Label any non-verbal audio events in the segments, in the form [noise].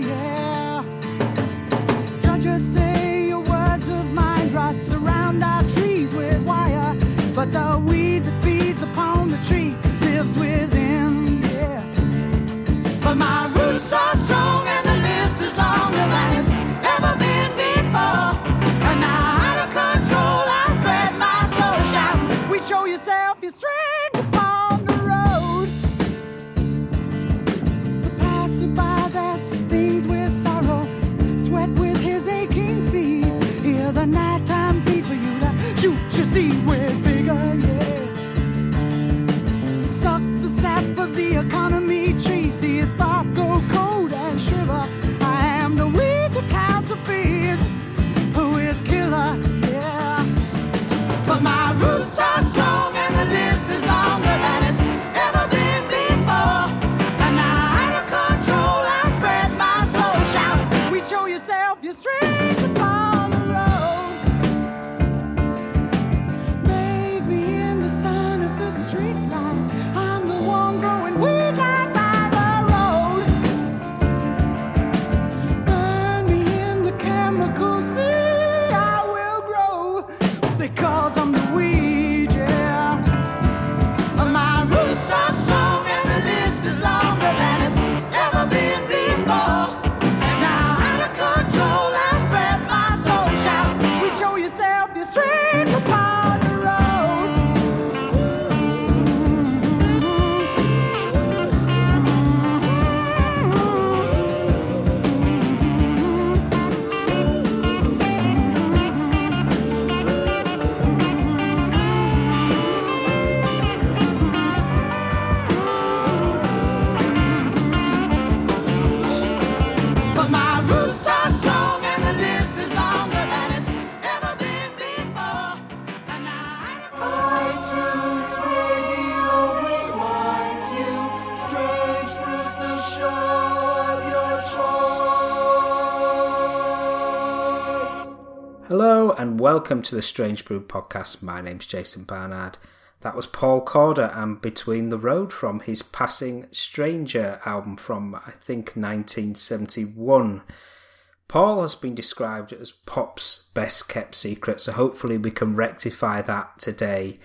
Yeah. And welcome to the Strange Brew podcast. My name's Jason Barnard. That was Paul Korda and Between the Road from his Passing Stranger album from, I think, 1971. Paul has been described as pop's best kept secret, so hopefully we can rectify that today.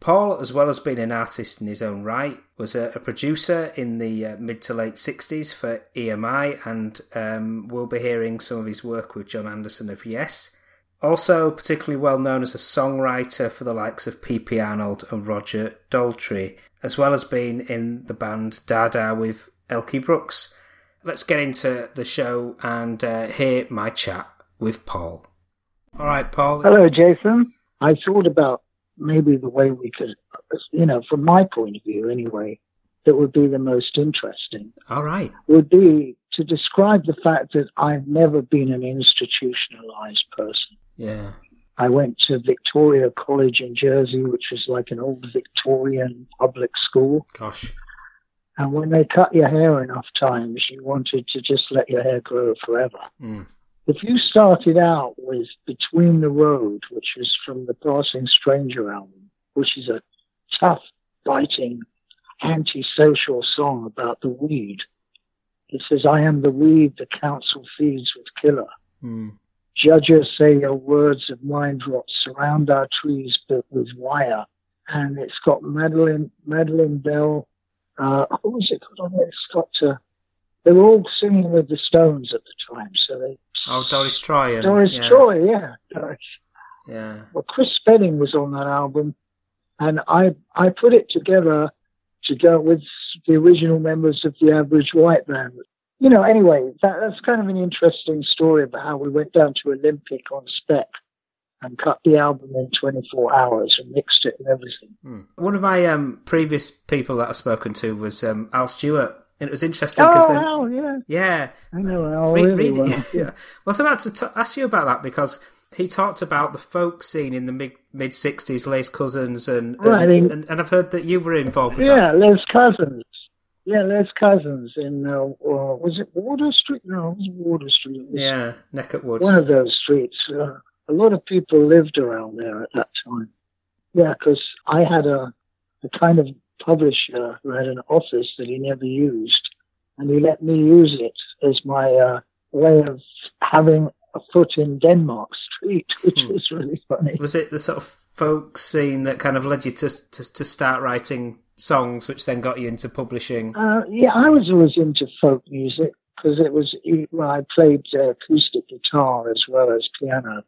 Paul, as well as being an artist in his own right, was a, a producer in the uh, mid to late 60s for EMI, and um, we'll be hearing some of his work with Jon Anderson of Yes. Also, particularly well known as a songwriter for the likes of P.P. Arnold and Roger Daltrey, as well as being in the band Dada with Elkie Brooks. Let's get into the show and uh, hear my chat with Paul. All right, Paul. Hello, Jason. I thought about maybe the way we could, you know, from my point of view anyway, that would be the most interesting All right. would be to describe the fact that I've never been an institutionalized person. Yeah. I went to Victoria College in Jersey, which was like an old Victorian public school. Gosh. And when they cut your hair enough times, you wanted to just let your hair grow forever. Mm. If you started out with Between the Road, which was from the Passing Stranger album, which is a tough, biting, antisocial song about the weed, it says, I am the weed the council feeds with killer. Mm. Judges say your words of mind rot surround our trees built with wire. And it's got Madeline, Madeline Bell, uh, who was it called on it? It's got, uh, they were all singing with the Stones at the time, so they Oh, Doris Troy. And, Doris yeah. Troy, yeah. Doris. Yeah. Well, Chris Spedding was on that album, and I I put it together to go with the original members of the Average White Band. You know, anyway, that, that's kind of an interesting story about how we went down to Olympic on spec and cut the album in 24 hours and mixed it and everything. Hmm. One of my um, previous people that I've spoken to was um, Al Stewart. And it was interesting because Oh, Al, yeah. yeah, I know Al Re- really well. yeah. Well, I was about to t- ask you about that because he talked about the folk scene in the mid mid sixties, Les Cousins, and and, Right, and- and and I've heard that you were involved with Yeah, Les Cousins. Yeah, Les Cousins in, uh, uh, was it Water Street? No, it was Water Street. Was Yeah, Neck at Woods. one of those streets. Uh, a lot of people lived around there at that time. Yeah, because I had a, a kind of publisher who had an office that he never used, and he let me use it as my uh, way of having a foot in Denmark Street, [laughs] which hmm. was really funny. Was it the sort of folk scene that kind of led you to to, to start writing songs, which then got you into publishing? Uh, yeah, I was always into folk music because it was well, I played uh, acoustic guitar as well as piano,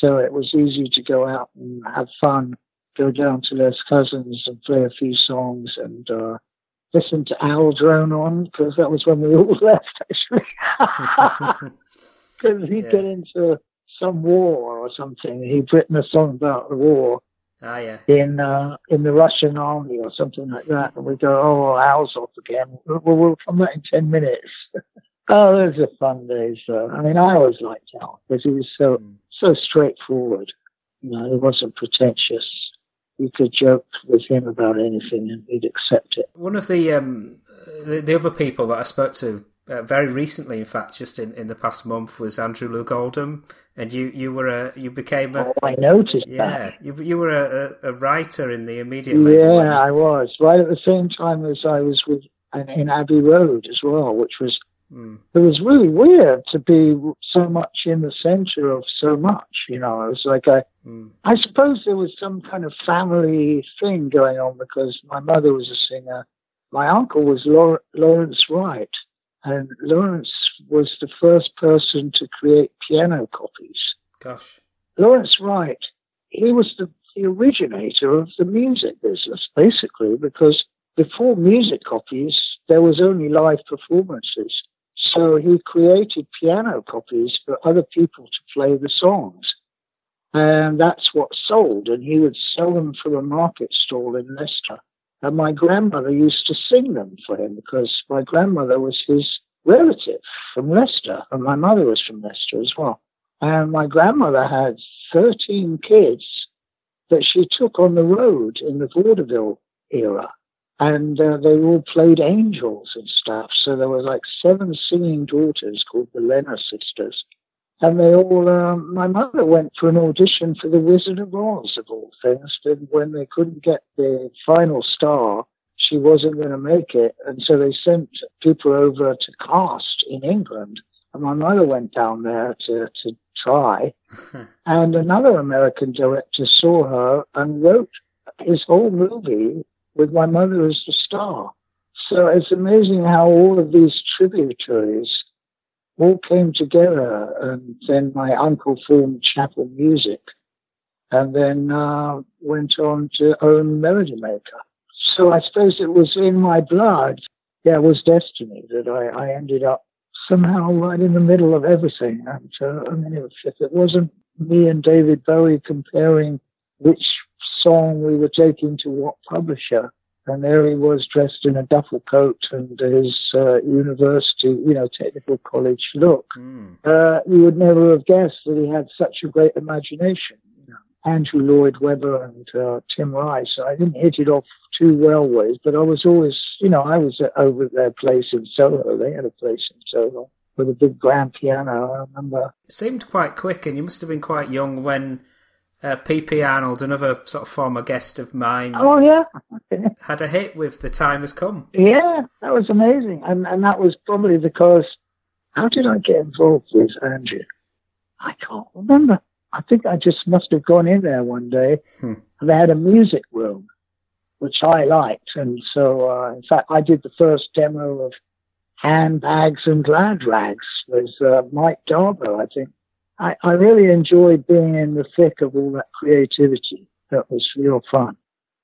so it was easy to go out and have fun, go down to Les Cousins and play a few songs and uh, listen to Al Drone on because that was when we all [laughs] left actually. [laughs] [laughs] Because he'd yeah. get into some war or something. He'd written a song about the war. Ah, yeah. In uh, in the Russian army or something like that, and we go, "Oh, Al's off again." Well, we'll come back in ten minutes. [laughs] oh, those are fun days. Though. I mean, I always liked Al because he was so mm. so straightforward. You know, he wasn't pretentious. You could joke with him about anything, and he'd accept it. One of the um, the, the other people that I spoke to uh, very recently, in fact, just in, in the past month, was Andrew Loog Oldham, and you, you were a you became a oh, I noticed yeah that. you you were a, a, writer in the immediate yeah I was right at the same time as I was with in Abbey Road as well, which was mm. it was really weird to be so much in the centre of so much. You know, it was like I mm. I suppose there was some kind of family thing going on because my mother was a singer, my uncle was Lawrence Wright and Lawrence was the first person to create piano copies. Gosh. Lawrence Wright, he was the, the originator of the music business, basically, because before music copies, there was only live performances. So he created piano copies for other people to play the songs. And that's what sold. And he would sell them from a market stall in Leicester. And my grandmother used to sing them for him because my grandmother was his relative from Leicester, and my mother was from Leicester as well. And my grandmother had 13 kids that she took on the road in the vaudeville era. And uh, they all played angels and stuff. So there were like seven singing daughters called the Lena sisters and they all, um, my mother went for an audition for The Wizard of Oz, of all things. But when they couldn't get the final star, she wasn't going to make it. And so they sent people over to cast in England. And my mother went down there to, to try. [laughs] and another American director saw her and wrote his whole movie with my mother as the star. So it's amazing how all of these tributaries all came together. And then my uncle formed Chappell Music and then uh, went on to own Melody Maker. So I suppose it was in my blood. Yeah, it was destiny that I, I ended up somehow right in the middle of everything. And uh, I mean, if it wasn't me and David Bowie comparing which song we were taking to what publisher, and there he was dressed in a duffel coat and his uh, university, you know, technical college look. Mm. Uh, you would never have guessed that he had such a great imagination. You know, Andrew Lloyd Webber and uh, Tim Rice. I didn't hit it off too well with, but I was always, you know, I was over at their place in Soho. They had a place in Soho with a big grand piano. I remember. It seemed quite quick, and you must have been quite young when uh, PP Arnold, another sort of former guest of mine. Oh yeah, had a hit with "The Time Has Come." Yeah, that was amazing, and and that was probably because how did I get involved with Andrew? I can't remember. I think I just must have gone in there one day, hmm. and they had a music room, which I liked, and so uh, in fact I did the first demo of handbags and glad rags with uh, Mike d'Abo, I think. I, I really enjoyed being in the thick of all that creativity. That was real fun.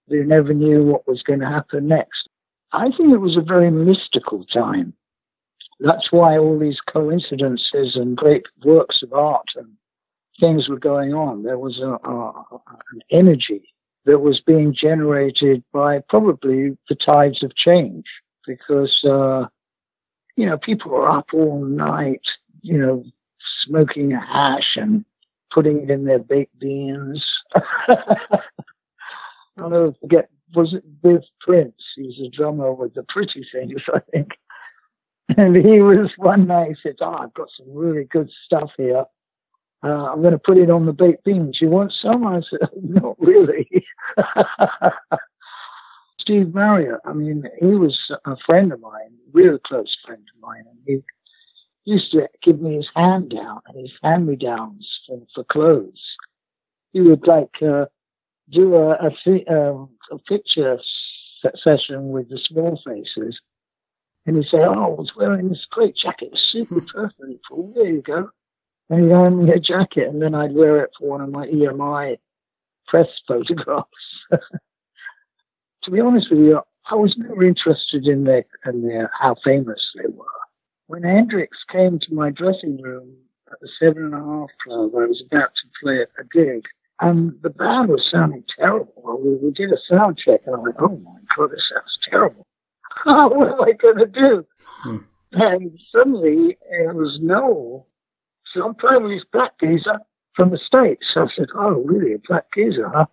You never knew what was going to happen next. I think it was a very mystical time. That's why all these coincidences and great works of art and things were going on. There was a, a, an energy that was being generated by probably the tides of change because, uh, you know, people were up all night, you know, smoking hash and putting it in their baked beans. [laughs] I'll never forget, was it Viv Prince? He's a drummer with the Pretty Things, [laughs] I think. And he was one night, he said, Oh, I've got some really good stuff here. Uh, I'm going to put it on the baked beans. You want some? I said, [laughs] Not really. Steve Marriott. I mean, he was a friend of mine, real close friend of mine, and he used to give me his hand down, his hand me downs for, for clothes. He would like uh, do a, a, um, a picture session with the small faces, and he'd say, "Oh, I was wearing this great jacket, super [laughs] perfect for there you go." And he'd hand me a jacket, and then I'd wear it for one of my EMI press [laughs] photographs. [laughs] to be honest with you, I was never interested in their, in their how famous they were. When Hendrix came to my dressing room at the Seven and a Half Club, I was about to play a gig, and the band was sounding terrible. We, we did a sound check, and I went, "Oh my god, this sounds terrible. [laughs] what am I going to do?" Hmm. And suddenly it was no. So I'm playing with this black geezer from the States. So I said, Oh, really? A black geezer, huh?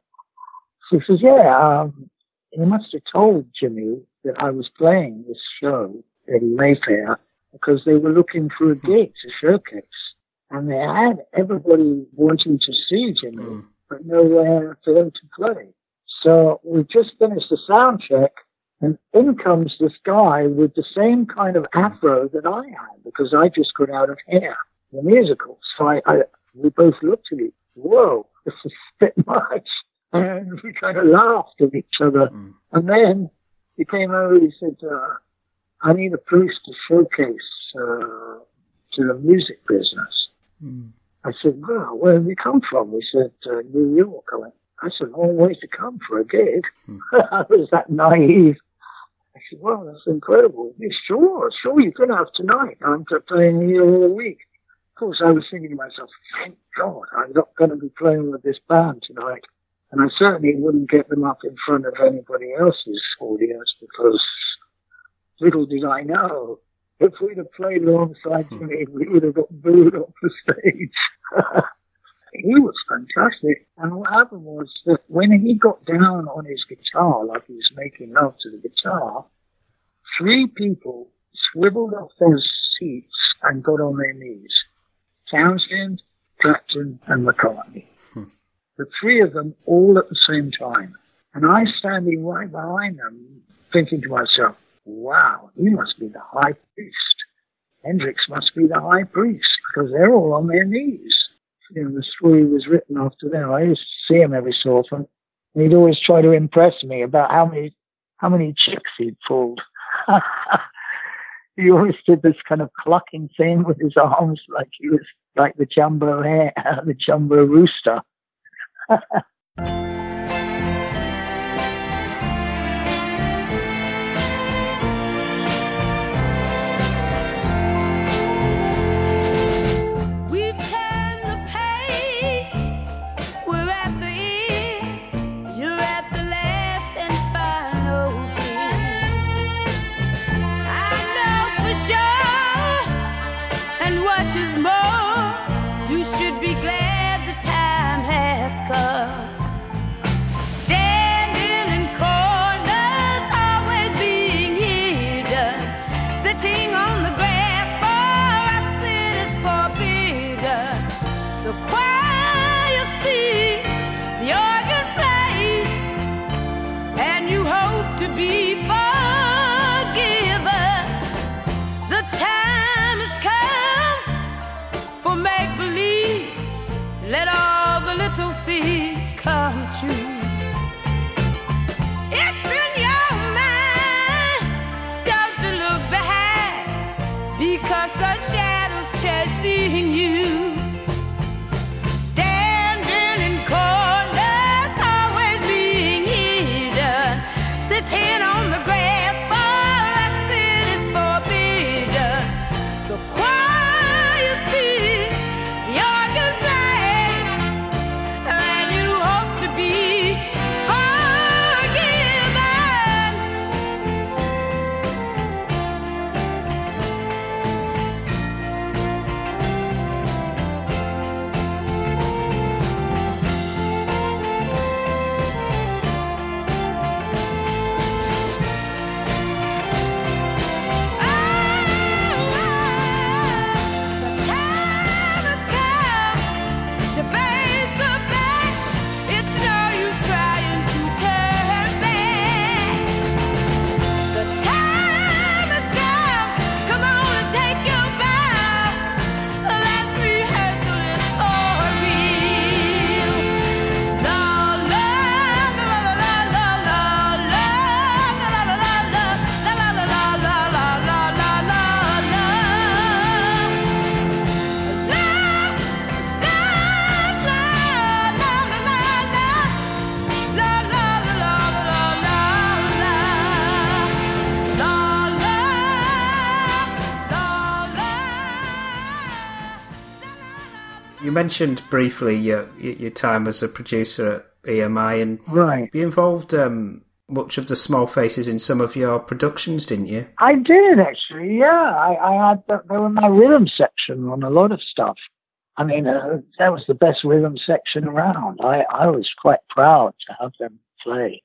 So he says, Yeah. Um, he must have told Jimi that I was playing this show in Mayfair because they were looking for a gig to showcase. And they had everybody wanting to see Jimi, mm. but nowhere for them to play. So we just finished the sound check and in comes this guy with the same kind of afro that I had because I just got out of hair, the musical. So I, I we both looked at it. Whoa, [laughs] this is a bit much. And we kind of laughed at each other. Mm. And then he came over and he said, uh, I need a place to showcase uh, to the music business. Mm. I said, well, where have you come from? He said, uh, New York. I went, that's a long way to come for a gig. Mm. I was that naive. I said, well, that's incredible. Yeah, sure, sure, you can have tonight. I'm playing here all week Of course, I was thinking to myself, thank God I'm not going to be playing with this band tonight. And I certainly wouldn't get them up in front of anybody else's audience because little did I know, if we'd have played alongside. Jimi, we would have got booed off the stage. [laughs] he was fantastic. And what happened was that when he got down on his guitar, like he was making love to the guitar, three people swiveled off their seats and got on their knees. Townshend, Clapton, and McCartney. Hmm. The three of them all at the same time. And I standing right behind them, thinking to myself, wow, he must be the high priest. Hendrix must be the high priest because they're all on their knees. You know, the story was written after them. I used to see him every so often. He'd always try to impress me about how many how many chicks he'd pulled. [laughs] he always did this kind of clucking thing with his arms like he was like the jumbo hare, [laughs] the jumbo rooster. [laughs] mentioned briefly your your time as a producer at EMI, and Right. you involved um, much of the small faces in some of your productions, didn't you? I did actually. Yeah, I, I had the, they were my rhythm section on a lot of stuff. I mean, uh, that was the best rhythm section around. I, I was quite proud to have them play.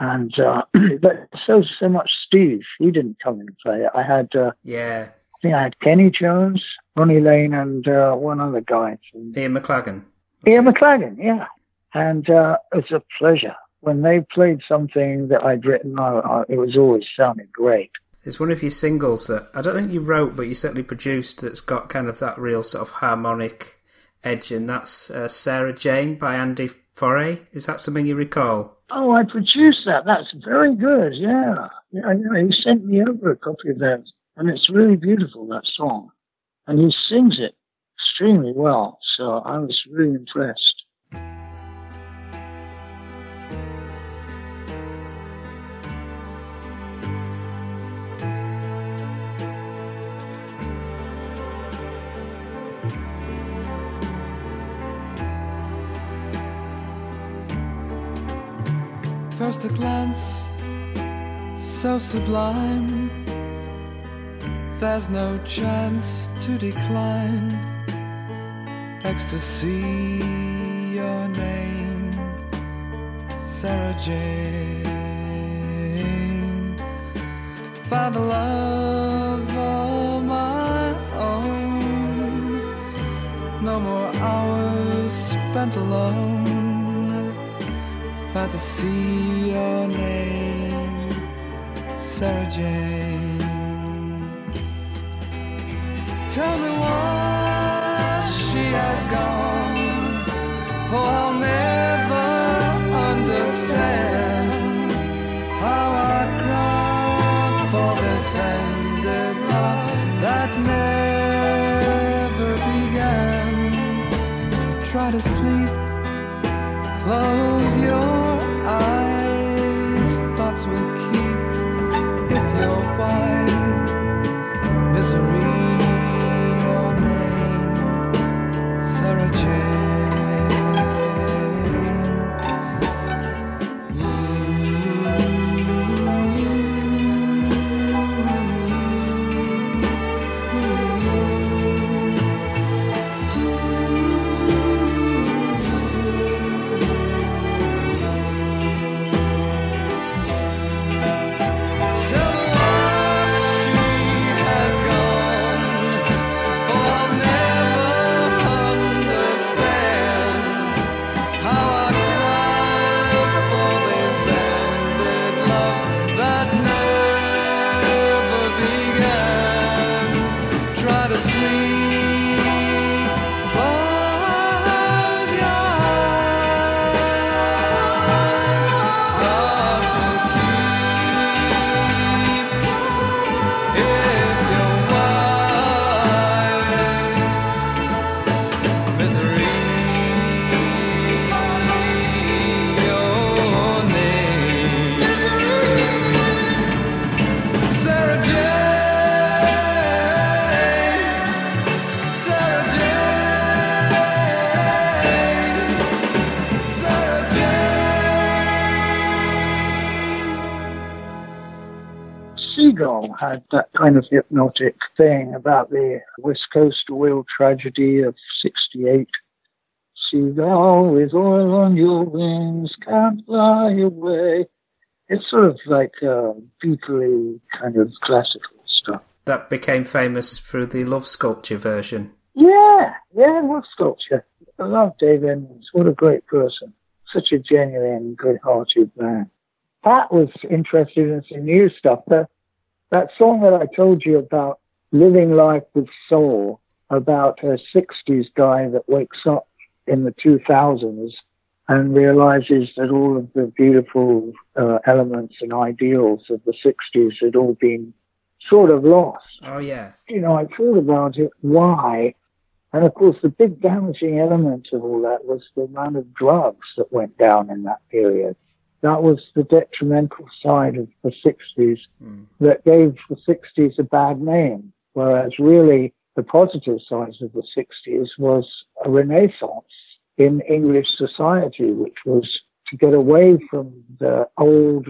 And uh, [clears throat] but so so much Steve. He didn't come and play. I had uh, Yeah, I think I had Kenny Jones, Ronnie Lane, and uh, one other guy. Ian McLagan. Ian McLagan, yeah. And uh, it's a pleasure when they played something that I'd written. I, I, it was always sounded great. It's one of your singles that I don't think you wrote, but you certainly produced. That's got kind of that real sort of harmonic edge, and that's uh, Sarah Jane by Andy Forray. Is that something you recall? Oh, I produced that. That's very good. Yeah, yeah. I know. He sent me over a copy of that, and it's really beautiful that song, and he sings it extremely well. So I was really impressed. First a glance, so sublime. There's no chance to decline. Ecstasy, your name, Sarah Jane. Found a love of my own. No more hours spent alone fantasy your name Sarah Jane Tell me why she has gone For. I'll never understand How I cried for this ended love That never began. Try to sleep Close had that kind of hypnotic thing about the West Coast oil tragedy of 68. Seagull with oil on your wings can't fly away. It's sort of like uh, beatly kind of classical stuff. That became famous through the Love Sculpture version. Yeah, yeah, love sculpture. I love Dave Edmunds. What a great person. Such a genuine, good-hearted man. Pat was interested in some new stuff. That, that song that I told you about, Living Life with Soul, about a 60s guy that wakes up in the 2000s and realizes that all of the beautiful uh, elements and ideals of the 60s had all been sort of lost Oh yeah, you know, I thought about it, why? And of course, the big damaging element of all that was the amount of drugs that went down in that period. That was the detrimental side of the 60s Mm. that gave the 60s a bad name. Whereas really, the positive sides of the 60s was a renaissance in English society, which was to get away from the old,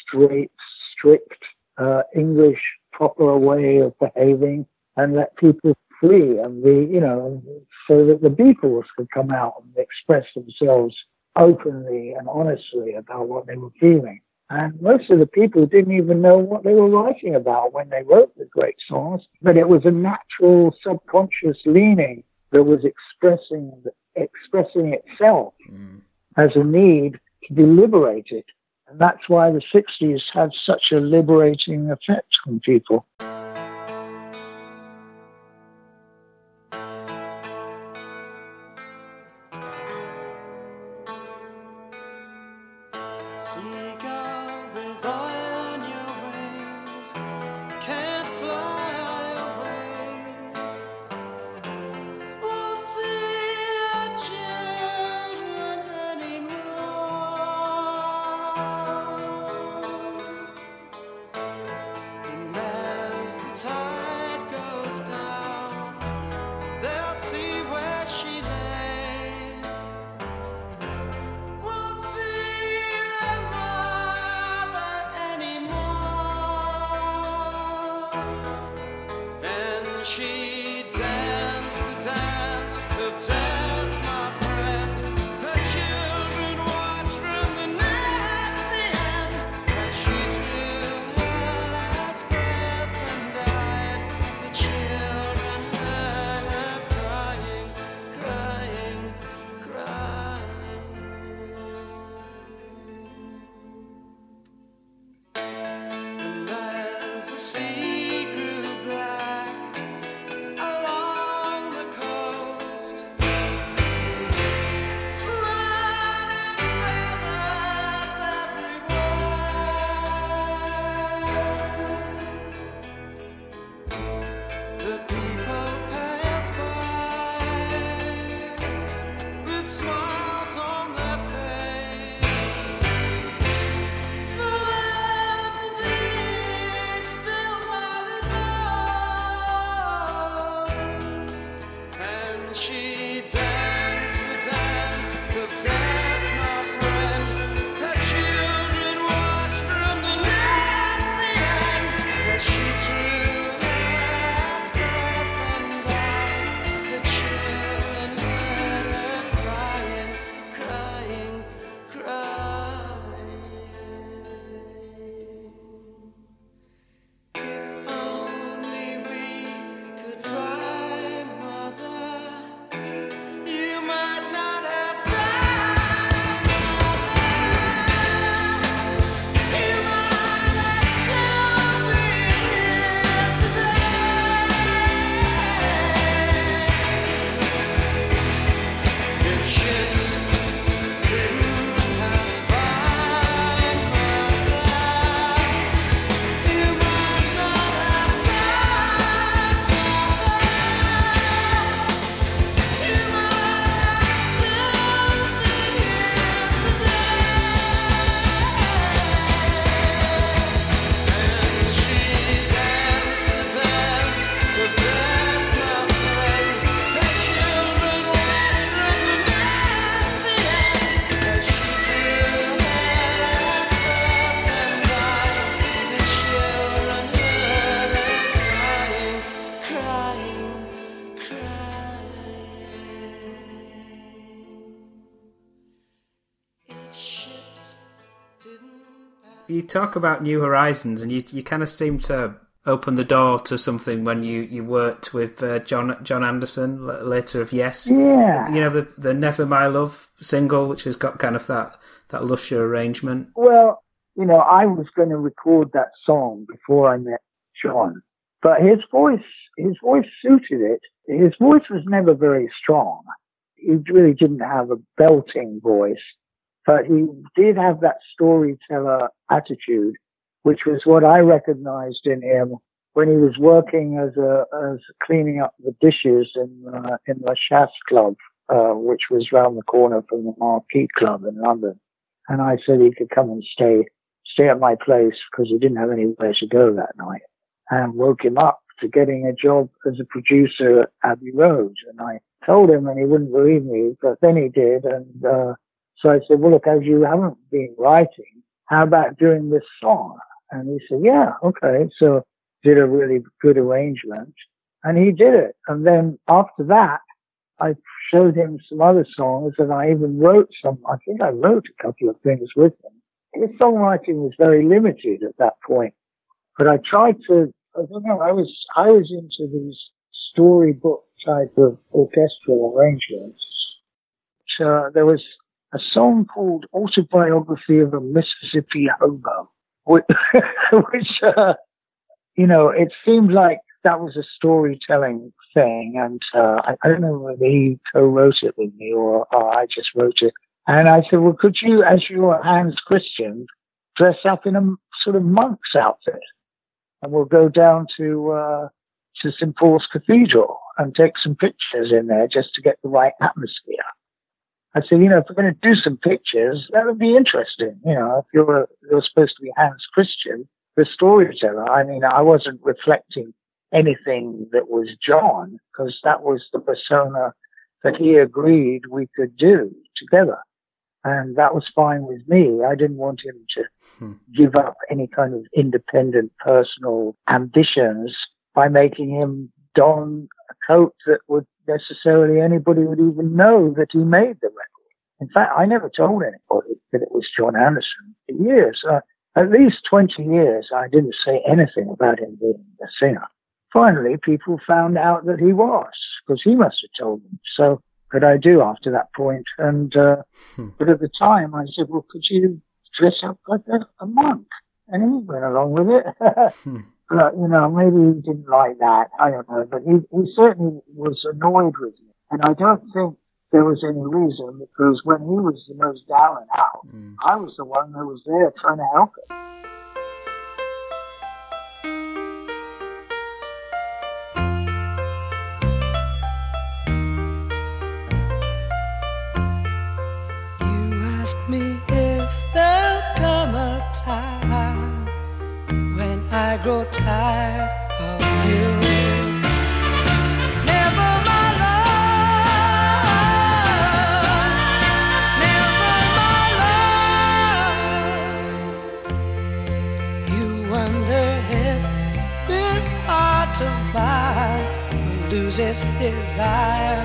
straight, strict uh, English proper way of behaving and let people free and be, you know, so that the Beatles could come out and express themselves openly and honestly about what they were feeling. And most of the people didn't even know what they were writing about when they wrote the great songs, but it was a natural subconscious leaning that was expressing expressing itself Mm. as a need to be liberated. And that's why the 60s had such a liberating effect on people. Talk about New Horizons, and you you kind of seem to open the door to something when you, you worked with uh, John Jon Anderson later of Yes. Yeah. You know the the Never My Love single, which has got kind of that that lusher arrangement. Well, you know, I was going to record that song before I met John, but his voice, his voice suited it. His voice was never very strong. He really didn't have a belting voice, but he did have that storyteller attitude, which was what I recognized in him when he was working as a as cleaning up the dishes in uh, in the Chasse Club, uh, which was round the corner from the Marquee Club in London. And I said he could come and stay stay at my place because he didn't have anywhere to go that night. And woke him up to getting a job as a producer at Abbey Road. And I told him and he wouldn't believe me, but then he did. And, uh, so I said, well, look, as you haven't been writing, how about doing this song? And he said, yeah, okay. So did a really good arrangement and he did it. And then after that, I showed him some other songs and I even wrote some, I think I wrote a couple of things with him. His songwriting was very limited at that point, but I tried to, I don't know, I was, I was into these storybook type of orchestral arrangements. So there was a song called Autobiography of a Mississippi Hobo, which, [laughs] which uh, you know, it seemed like that was a storytelling thing. And uh, I, I don't know whether he co-wrote it with me or, or I just wrote it. And I said, well, could you, as your Hans Christian, dress up in a sort of monk's outfit? And we'll go down to, uh, to St. Paul's Cathedral and take some pictures in there just to get the right atmosphere. I said, you know, if we're going to do some pictures, that would be interesting. You know, if you're, you're supposed to be Hans Christian, the storyteller, I mean, I wasn't reflecting anything that was John because that was the persona that he agreed we could do together. And that was fine with me. I didn't want him to Hmm. give up any kind of independent personal ambitions by making him don a coat that would necessarily anybody would even know that he made the record. In fact, I never told anybody that it was Jon Anderson for years. Uh, at least 20 years, I didn't say anything about him being a singer. Finally, people found out that he was, because he must have told them. So, could I do after that point? And, uh, Hmm. but at the time, I said, well, could you dress up like a, a monk? And he went along with it. [laughs] Hmm. But, you know, maybe he didn't like that. I don't know. But he, he certainly was annoyed with me. And I don't think there was any reason because when he was the most down and out, Mm. I was the one who was there trying to help him. Grow tired of you. Never, my love. Never, my love. You wonder if this heart of mine will lose its desire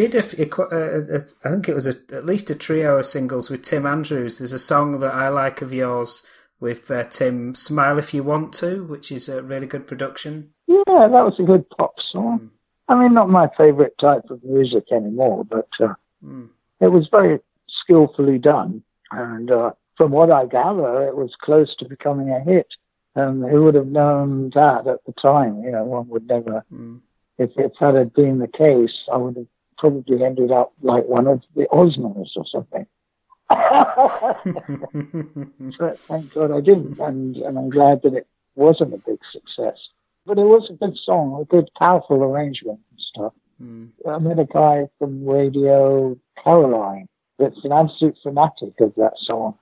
did a, a a- I think it was a, at least a trio of singles with Tim Andrews. There's a song that I like of yours with uh, Tim, "Smile If You Want To," which is a really good production. Yeah, that was a good pop song. I mean, not my favorite type of music anymore, but uh, Mm. it was very skillfully done. And uh, from what I gather, it was close to becoming a hit. And who would have known that at the time? You know, one would never, Mm. if, if that had been the case, I would have probably ended up like one of the Osmonds or something. [laughs] but thank God I didn't, and, and I'm glad that it wasn't a big success. But it was a good song, a good, powerful arrangement and stuff. Mm. I met a guy from Radio Caroline that's an absolute fanatic of that song.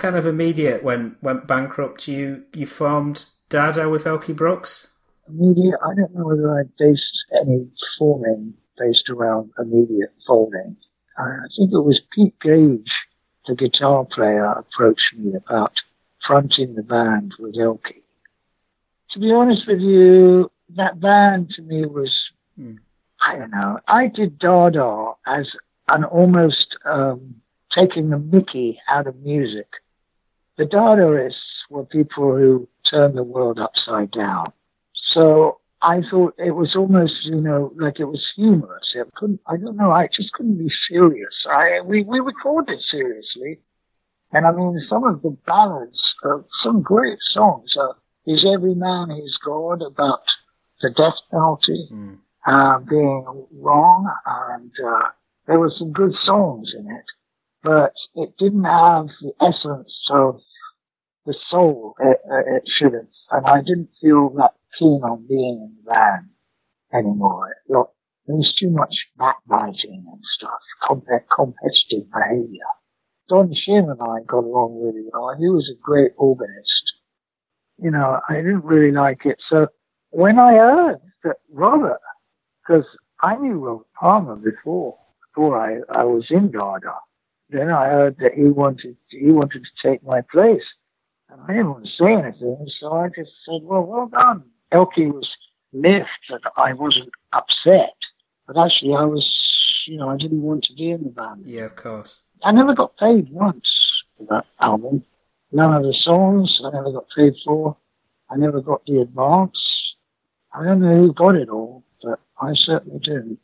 Kind of immediate when went bankrupt, you you formed Dada with Elkie Brooks. Immediate, I don't know whether I based any forming based around immediate folding. I think it was Pete Gage, the guitar player, approached me about fronting the band with Elkie. To be honest with you, that band to me was, Hmm. I don't know, I did Dada as an almost um, taking the mickey out of music. The Dadaists were people who turned the world upside down. So I thought it was almost, you know, like it was humorous. It couldn't, I don't know, I just couldn't be serious. I, we, we recorded seriously. And I mean, some of the ballads, uh, some great songs, uh, Is Every Man His God about the death penalty, Mm. uh, being wrong. And, uh, there were some good songs in it, but it didn't have the essence of the soul uh, uh, it, it should. And I didn't feel that keen on being in the band anymore. Look, there was too much backbiting and stuff, comp- uh, competitive behavior. Don Shinn and I got along really well. He was a great organist. You know, I didn't really like it. So when I heard that Robert, because I knew Robert Palmer before, before I, I was in Dada, then I heard that he wanted he wanted to take my place. And I didn't want to say anything, so I just said, well, well done. Elkie was miffed that I wasn't upset, but actually I was, you know, I didn't want to be in the band. Yeah, of course. I never got paid once for that album. None of the songs I never got paid for. I never got the advance. I don't know who got it all, but I certainly didn't.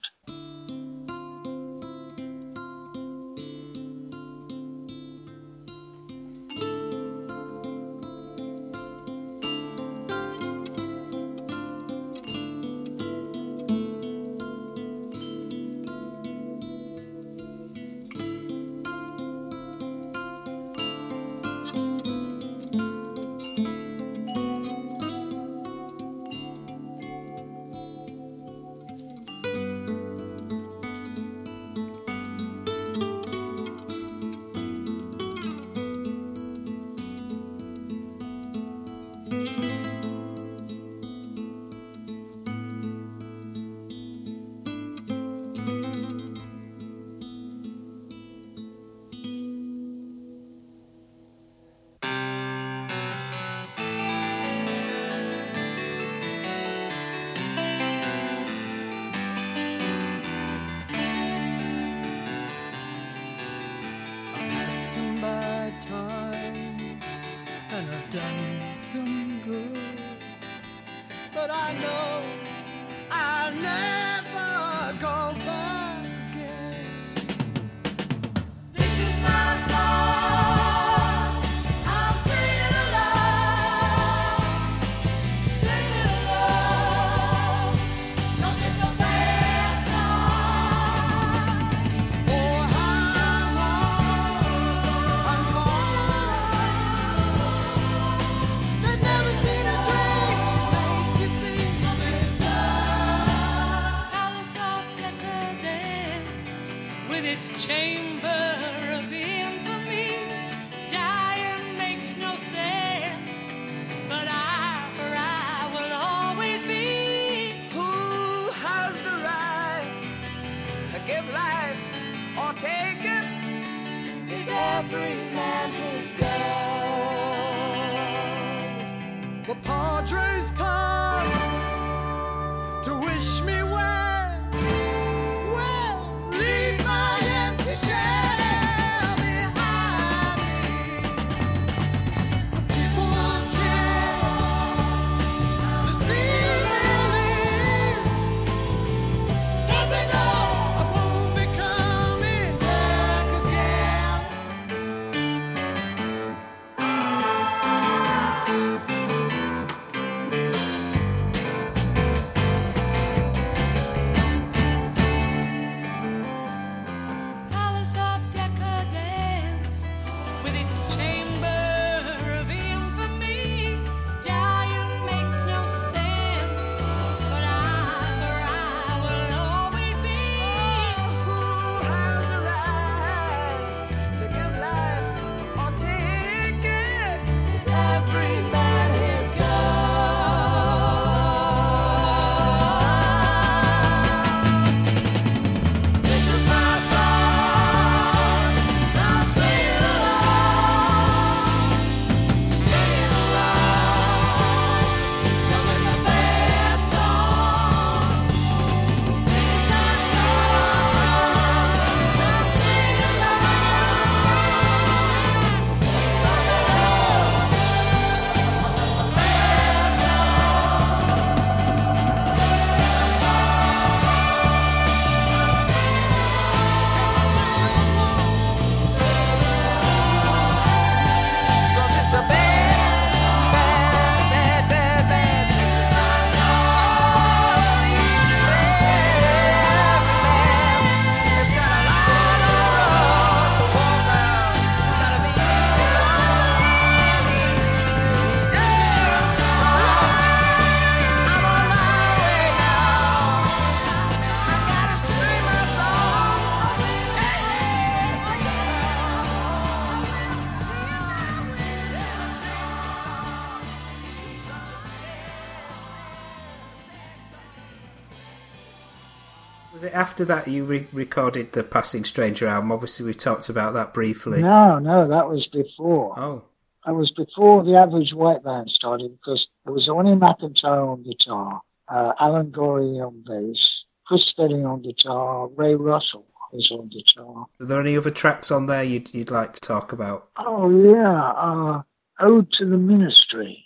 After that you re- recorded the Passing Stranger album? Obviously, we talked about that briefly. No, no, that was before. Oh, That was before the average white band started because there was Onnie McIntyre on guitar, uh, Alan Gorrie on bass, Chris Spedding on guitar, Ray Russell was on guitar. are there any other tracks on there you'd, you'd like to talk about? Oh yeah, uh, Ode to the Ministry.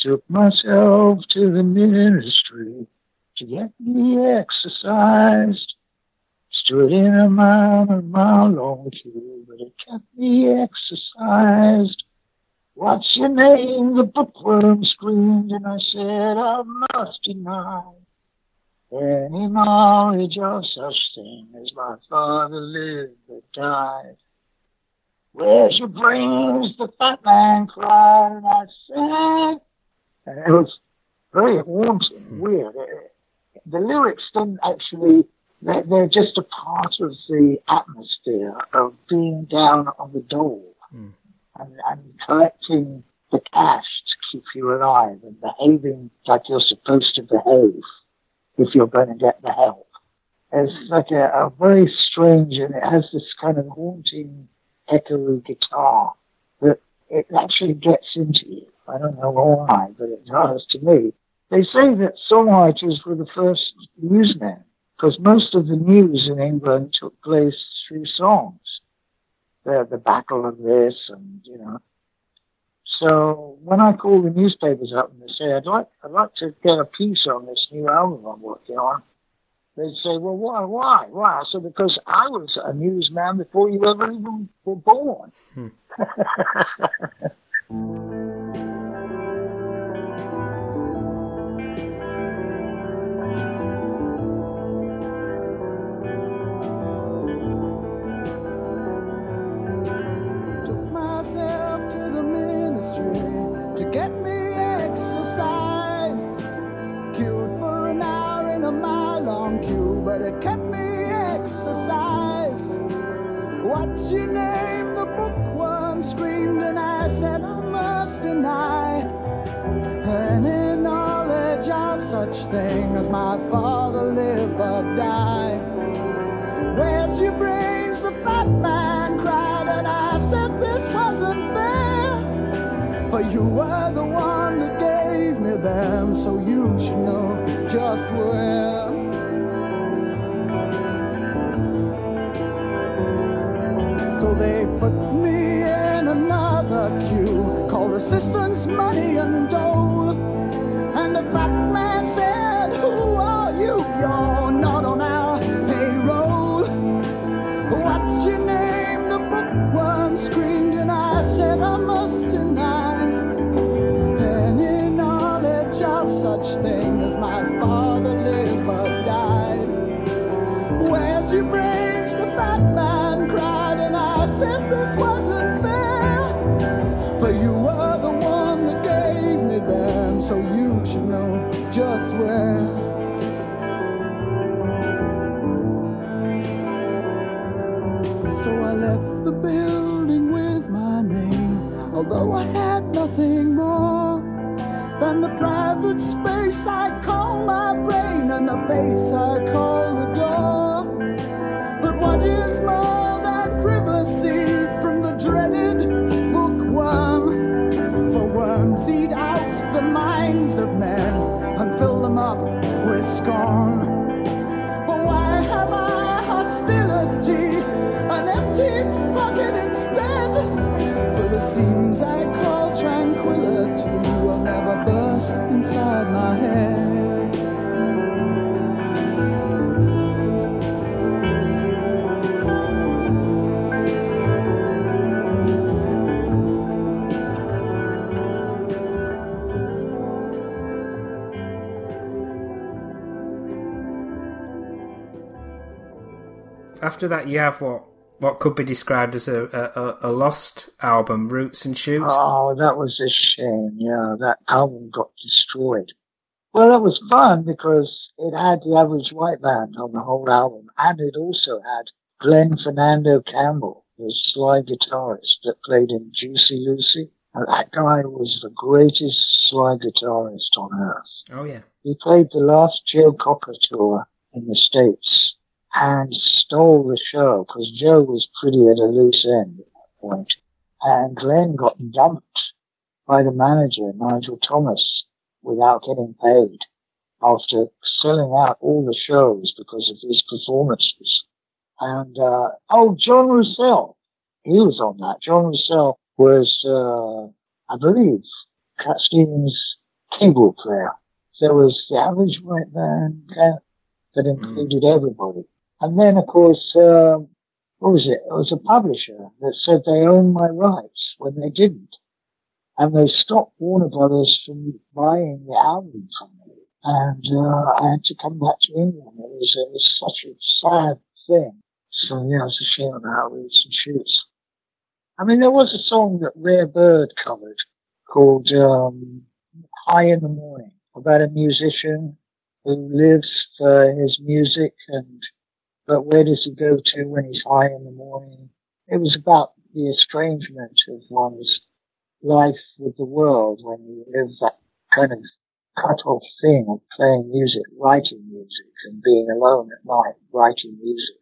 Took myself to the ministry to get me exercised. Stood in a mile, a mile long queue, but it kept me exercised. What's your name? The bookworm screamed, and I said, I must deny any knowledge of such thing as my father lived but died. Where's your brains? The fat man cried, and I said, and it was very haunting, weird. The lyrics don't actually, they're, they're just a part of the atmosphere of being down on the dole Mm. and, and collecting the cash to keep you alive and behaving like you're supposed to behave if you're going to get the help. It's like a, a very strange, and it has this kind of haunting, echoey guitar that it actually gets into you. I don't know why, but it does to me. They say that songwriters were the first newsmen because most of the news in England took place through songs. The, the battle of this and, you know. So when I call the newspapers up and they say I'd like I'd like to get a piece on this new album I'm working on, they say, well, why, why, why? I said because I was a newsman before you ever even were born. Took hmm. [laughs] thing as my father lived but died. Where's your brains? The fat man cried, and I said this wasn't fair. For you were the one that gave me them, so you should know just where. So they put me in another queue called assistance, money, and dole. And the fat private space I call my brain and the face I call the door. But what is more than privacy from the dreaded bookworm? For worms eat out the minds of men and fill them up with scorn. After that, you have what what could be described as a, a, a lost album, Roots and Shoots. Oh, that was a shame. Yeah, that album got destroyed. Well, that was fun because it had the average white band on the whole album, and it also had Glenn Fernando Campbell, the slide guitarist that played in Juicy Lucy. And that guy was the greatest slide guitarist on earth. Oh yeah. He played the last Joe Cocker tour in the States and stole the show because Joe was pretty at a loose end at that point. And Glenn got dumped by the manager, Nigel Thomas, without getting paid after selling out all the shows because of his performances. And, uh, oh, Jean Roussel, he was on that. Jean Roussel was, uh, I believe, Cat Stevens' keyboard player. There was the average white uh, that included everybody. And then, of course, um, what was it? It was a publisher that said they owned my rights when they didn't. And they stopped Warner Brothers from buying the album from me. And uh, I had to come back to England. It was, it was such a sad thing. So, yeah, it's a shame about Roots and Shoots. I mean, there was a song that Rare Bird covered called um, High in the Morning about a musician who lives for his music and but where does he go to when he's high in the morning? It was about the estrangement of one's life with the world when you live that kind of cut off thing of playing music, writing music, and being alone at night writing music.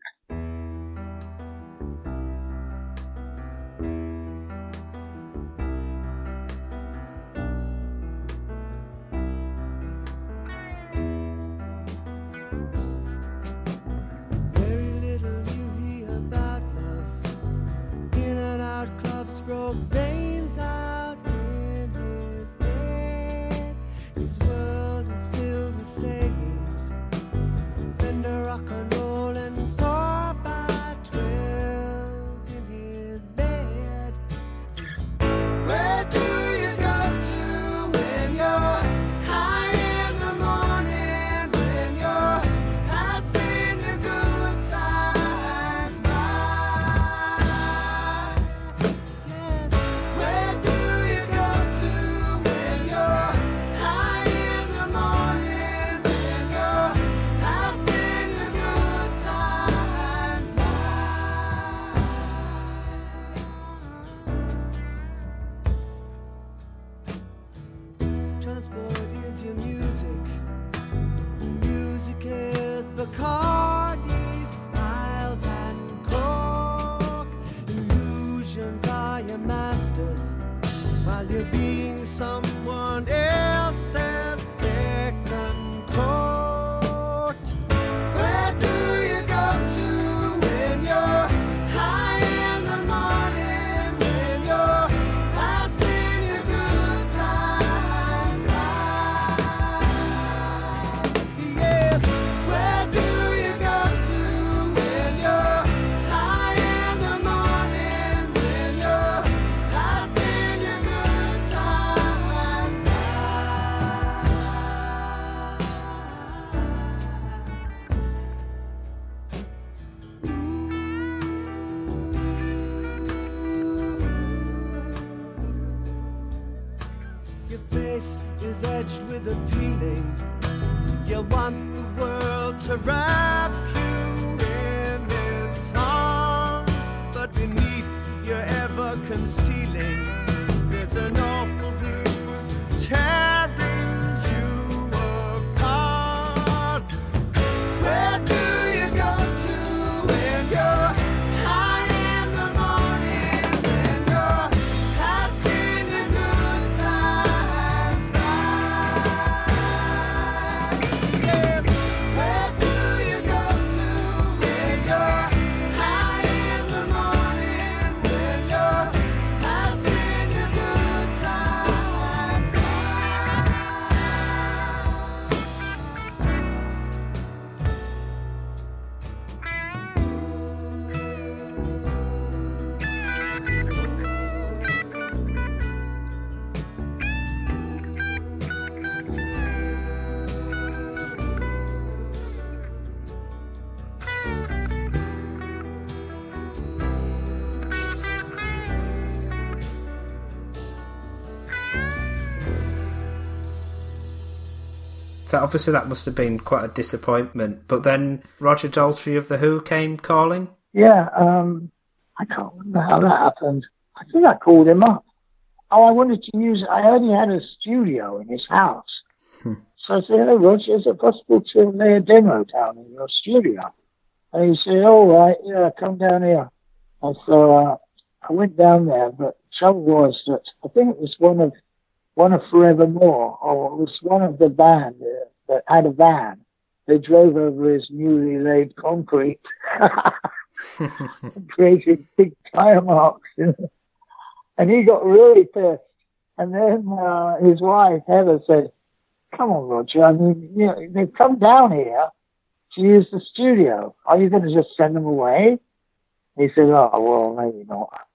Being So obviously that must have been quite a disappointment. But then Roger Daltrey of The Who came calling. Yeah, um, I can't remember how that happened. I think I called him up. Oh, I wanted to use. I only had a studio in his house, so I said, "Hello, Roger. Is it possible to lay a demo down in your studio?" And he said, "All right, yeah, come down here." And so uh, I went down there, but the trouble was that I think it was one of one of Forevermore, or it was one of the band uh, that had a van. They drove over his newly laid concrete. [laughs] created big tire marks. And he got really pissed. And then uh, his wife, Heather, said, Come on, Roger. I mean, you know, they've come down here to use the studio. Are you going to just send them away? He said, Oh, well, maybe not.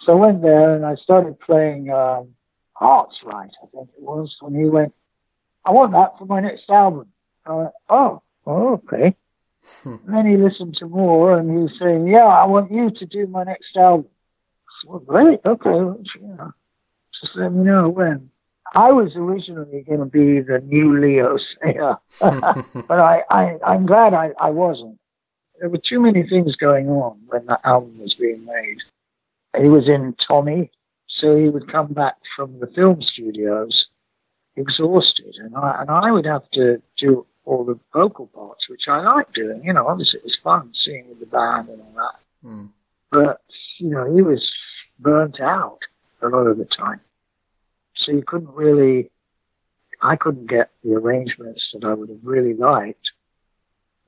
So I went there and I started playing um, Hearts Right, I think it was, when he went, I want that for my next album. I went, Oh, oh okay. Hmm. And then he listened to more and he was saying, Yeah, I want you to do my next album. Said, Well, great, okay, well, you know, just let me know when. I was originally going to be the new Leo Sayer, [laughs] but I, I, I'm glad I, I wasn't. There were too many things going on when that album was being made. He was in Tommy, so he would come back from the film studios exhausted, and I and I would have to do all the vocal parts, which I like doing. You know, obviously it was fun singing with the band and all that. Mm. But you know, he was burnt out a lot of the time, so you couldn't really. I couldn't get the arrangements that I would have really liked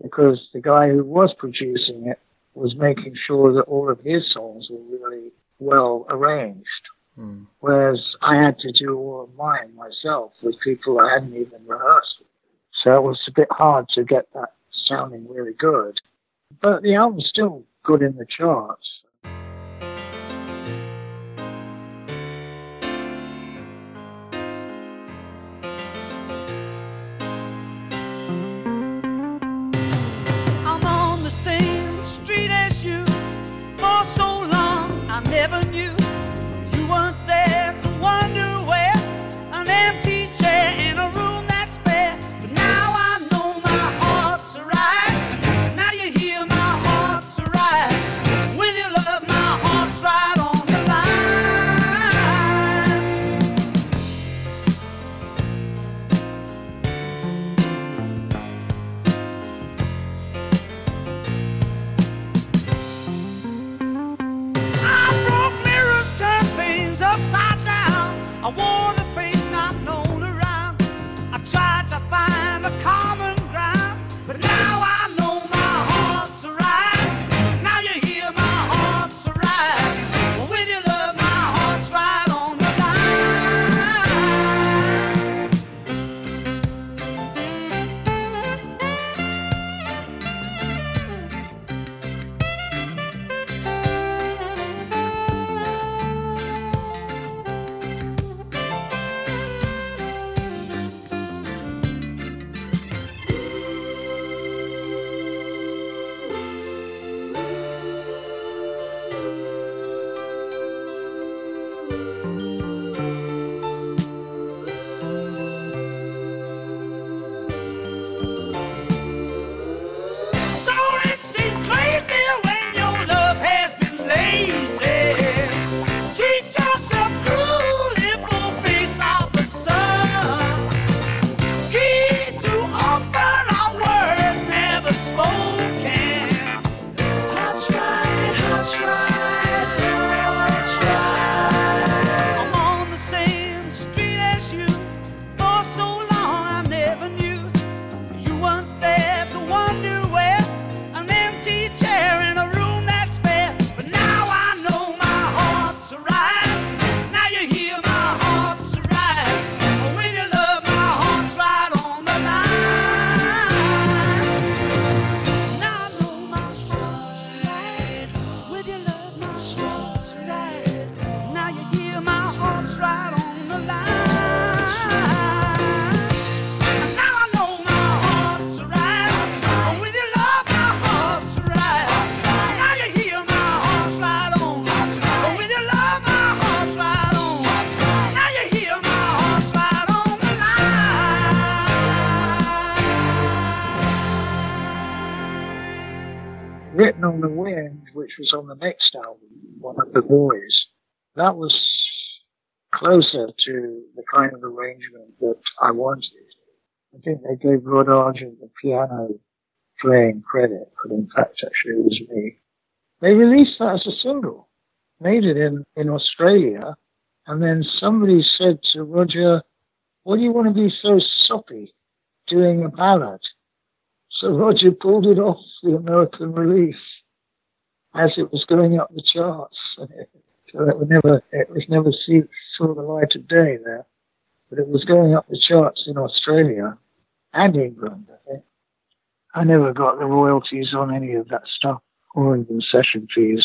because the guy who was producing it was making sure that all of his songs were really well arranged. Mm. Whereas I had to do all of mine myself with people I hadn't even rehearsed. So it was a bit hard to get that sounding really good. But the album's still good in the charts. was on the next album, One of the Boys, that was closer to the kind of arrangement that I wanted. I think they gave Rod Argent the piano playing credit, but in fact, actually, it was me. They released that as a single, made it in, in Australia, and then somebody said to Roger, What do you want to be so soppy doing a ballad? So Roger pulled it off the American release as it was going up the charts. So that never, it was never see, saw the light of day there. But it was going up the charts in Australia and England, I think. I never got the royalties on any of that stuff or even session fees.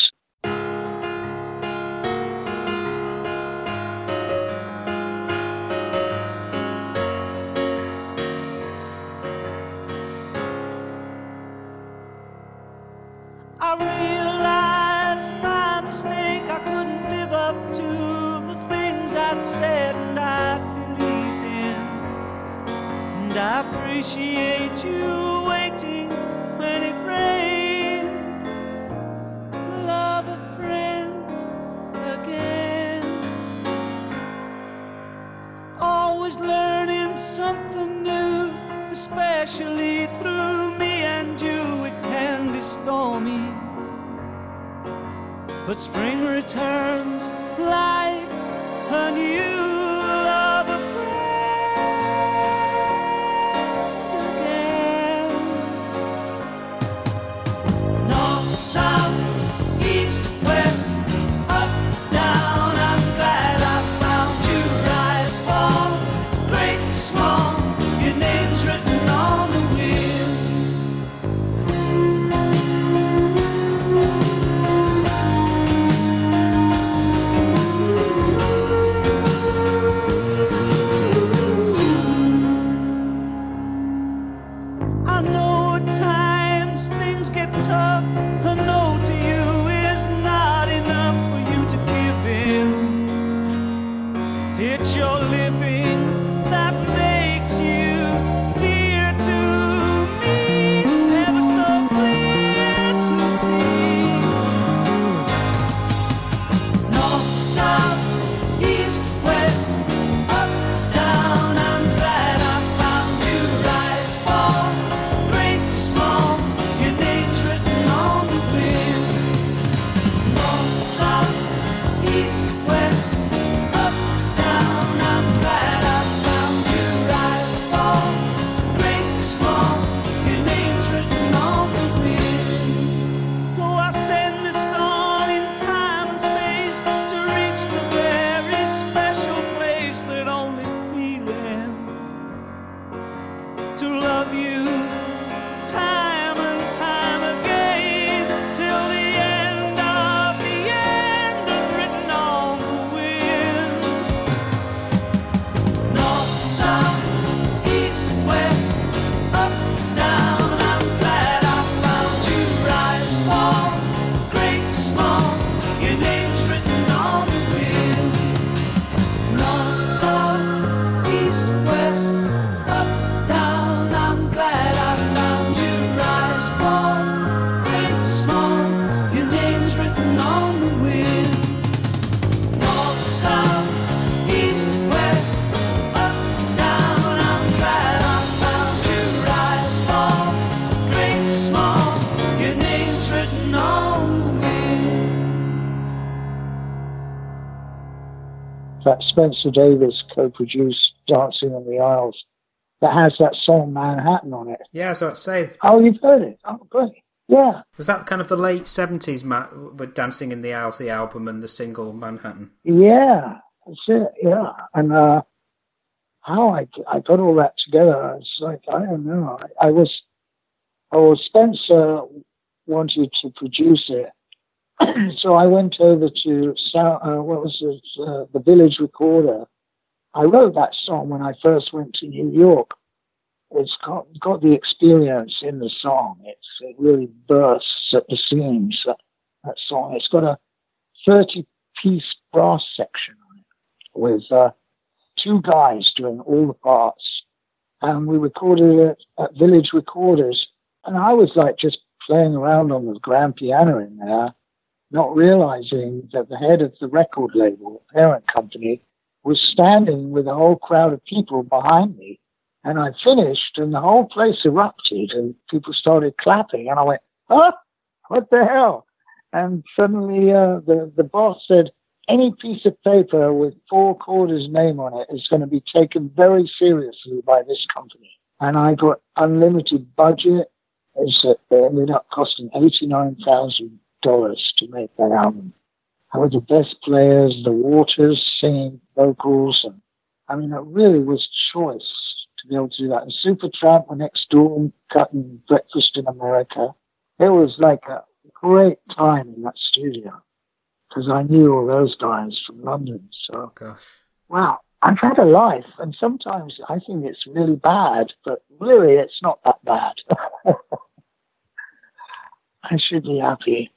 Spencer Davis co-produced Dancing on the Aisles that has that song Manhattan on it. Yeah, so I'd say Oh, you've heard it? Oh, great. Yeah, was that kind of the late seventies, Matt, with Dancing in the Aisles, the album, and the single Manhattan. yeah, that's it. Yeah, and uh, how I I got all that together, it's like I don't know. I, I was, oh, Spencer wanted to produce it, [clears throat] so I went over to uh, what was it, uh, the Village Recorder. I wrote that song when I first went to New York. It's got got the experience in the song. It's it really bursts at the seams. That, that song. It's got a thirty piece brass section on it with uh, two guys doing all the parts, and we recorded it at Village Recorders. And I was like just playing around on the grand piano in there, not realizing that the head of the record label, parent company, was standing with a whole crowd of people behind me. And I finished, and the whole place erupted, and people started clapping. And I went, huh? What the hell? And suddenly uh, the, the boss said, any piece of paper with Paul Korda's name on it is going to be taken very seriously by this company. And I got unlimited budget. It ended up costing $89,000 Dollars to make that album. I was the best players, the Waters singing vocals, and I mean, it really was choice to be able to do that. And Supertramp were next door cutting Breakfast in America. It was like a great time in that studio because I knew all those guys from London. So, oh, Gosh. wow, I've had a life, and sometimes I think it's really bad, but really it's not that bad. [laughs] I should be happy.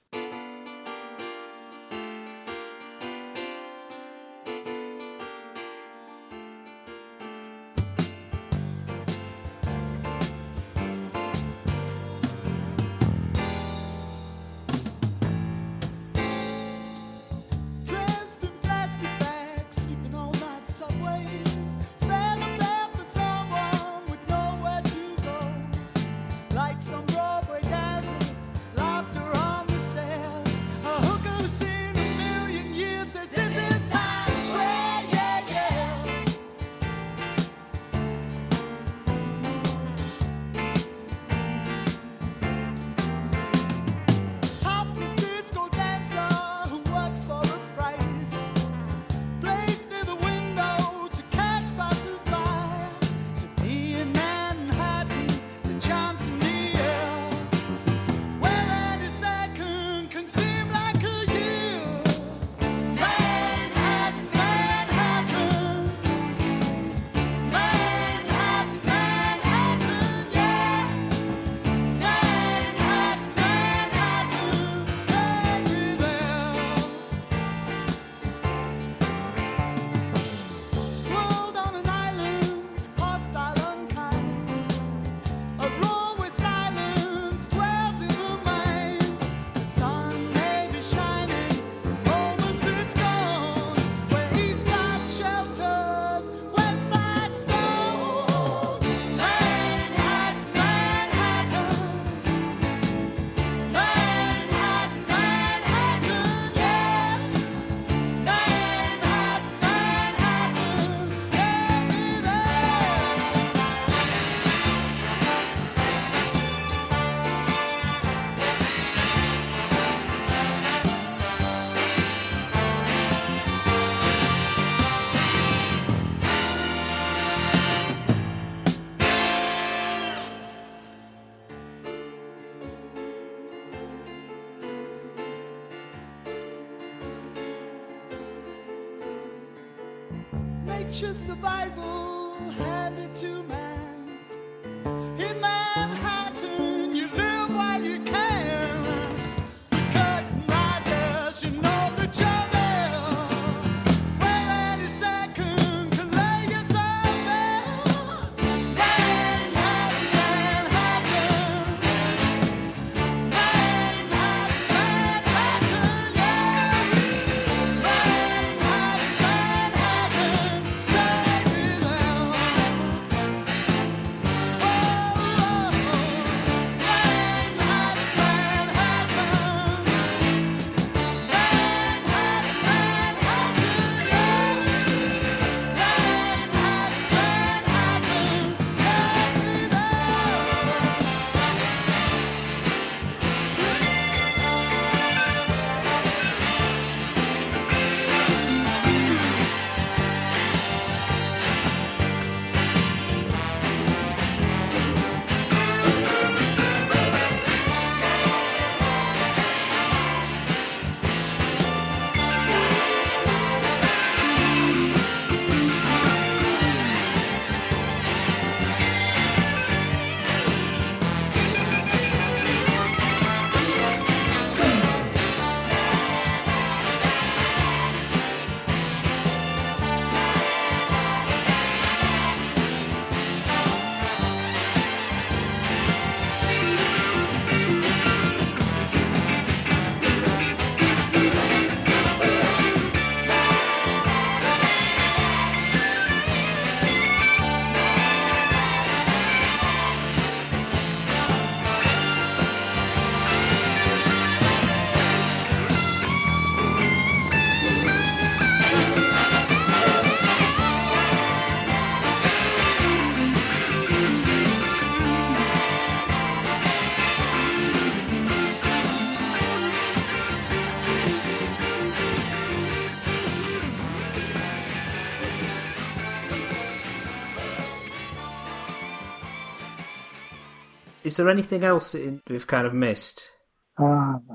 Is there anything else we've kind of missed? Um,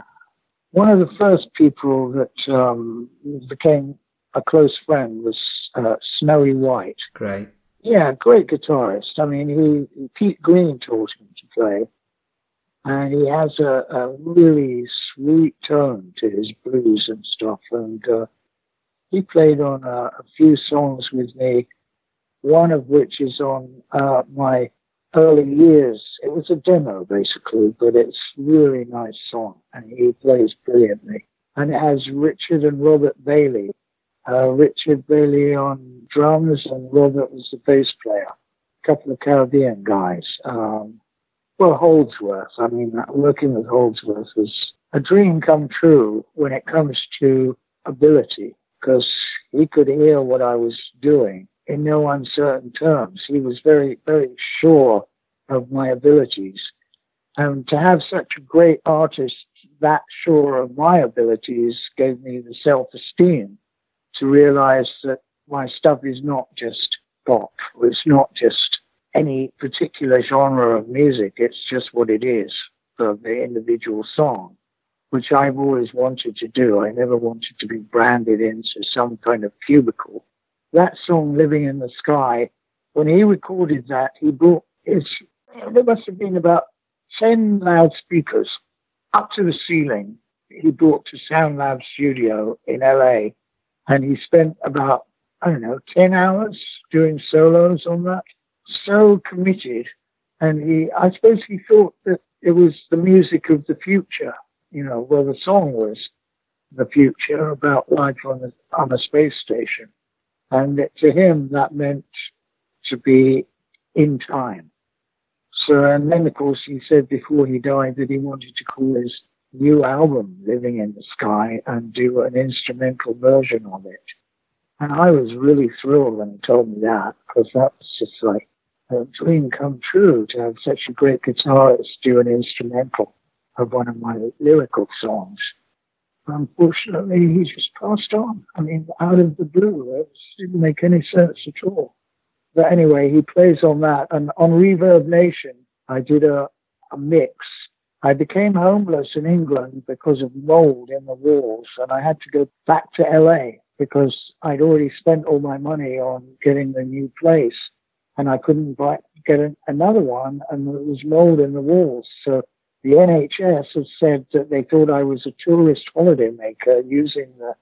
one of the first people that um, became a close friend was uh, Snowy White. Great. Yeah, great guitarist. I mean, he Pete Green taught him to play, and he has a, a really sweet tone to his blues and stuff. And uh, he played on a, a few songs with me, one of which is on uh, my early years. It was a demo basically, but it's really nice song, and he plays brilliantly. And it has Richard and Robert Bailey. Uh, Richard Bailey on drums, and Robert was the bass player. A couple of Caribbean guys. Um, well, Holdsworth. I mean, working with Holdsworth was a dream come true when it comes to ability, because he could hear what I was doing in no uncertain terms. He was very, very sure of my abilities. And to have such a great artist that sure of my abilities gave me the self esteem to realize that my stuff is not just pop, it's not just any particular genre of music, it's just what it is for the individual song, which I've always wanted to do. I never wanted to be branded into some kind of cubicle that song living in the sky when he recorded that he brought his there must have been about 10 loudspeakers up to the ceiling he brought to sound lab studio in la and he spent about i don't know 10 hours doing solos on that. So committed. And he i suppose he thought that it was the music of the future you know well the song was the future about life on the on a space station and to him, that meant to be in time. So, and then of course, he said before he died that he wanted to call his new album Living in the Sky and do an instrumental version of it. And I was really thrilled when he told me that because that was just like a dream come true to have such a great guitarist do an instrumental of one of my lyrical songs unfortunately, he just passed on. I mean, out of the blue. It didn't make any sense at all. But anyway, he plays on that. And on ReverbNation, I did a, a mix. I became homeless in England because of mold in the walls, and I had to go back to LA because I'd already spent all my money on getting the new place, and I couldn't buy, get an, another one, and there was mold in the walls. So the NHS has said that they thought I was a tourist holidaymaker using the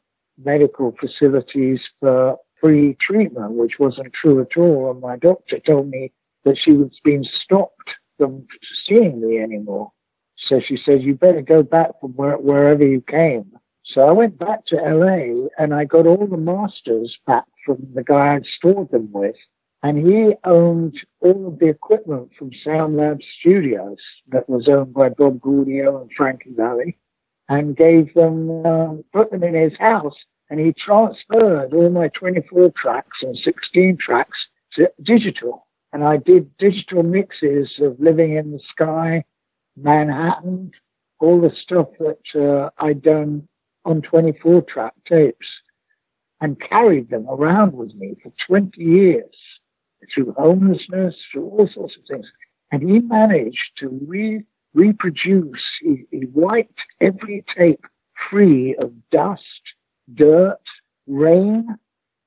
medical facilities for free treatment, which wasn't true at all. And my doctor told me that she was being stopped from seeing me anymore. So she said, you better go back from where, wherever you came. So I went back to LA and I got all the masters back from the guy I'd stored them with. And he owned all of the equipment from Sound Lab Studios that was owned by Bob Gaudio and Frankie Valli and gave them, uh, put them in his house. And he transferred all my 24 tracks and 16 tracks to digital. And I did digital mixes of Living in the Sky, Manhattan, all the stuff that uh, I'd done on 24 track tapes and carried them around with me for 20 years through homelessness, through all sorts of things. And he managed to re- reproduce, he, he wiped every tape free of dust, dirt, rain,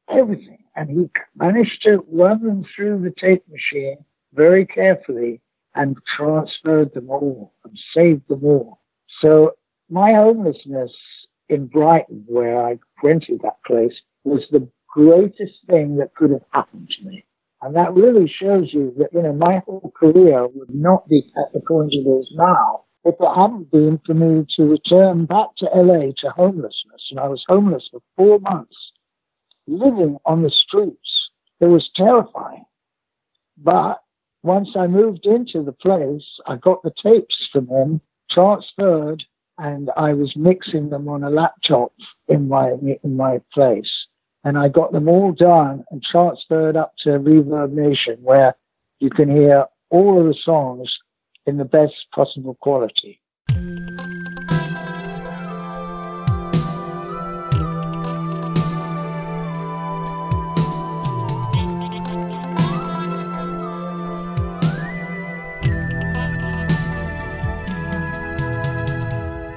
everything. And he managed to run them through the tape machine very carefully and transferred them all and saved them all. So my homelessness in Brighton, where I rented that place, was the greatest thing that could have happened to me. And that really shows you that, you know, my whole career would not be at the point it is now if it hadn't been for me to return back to LA to homelessness. And I was homeless for four months, living on the streets. It was terrifying. But once I moved into the place, I got the tapes from him, transferred, and I was mixing them on a laptop in my in my place and I got them all done and transferred up to ReverbNation, where you can hear all of the songs in the best possible quality.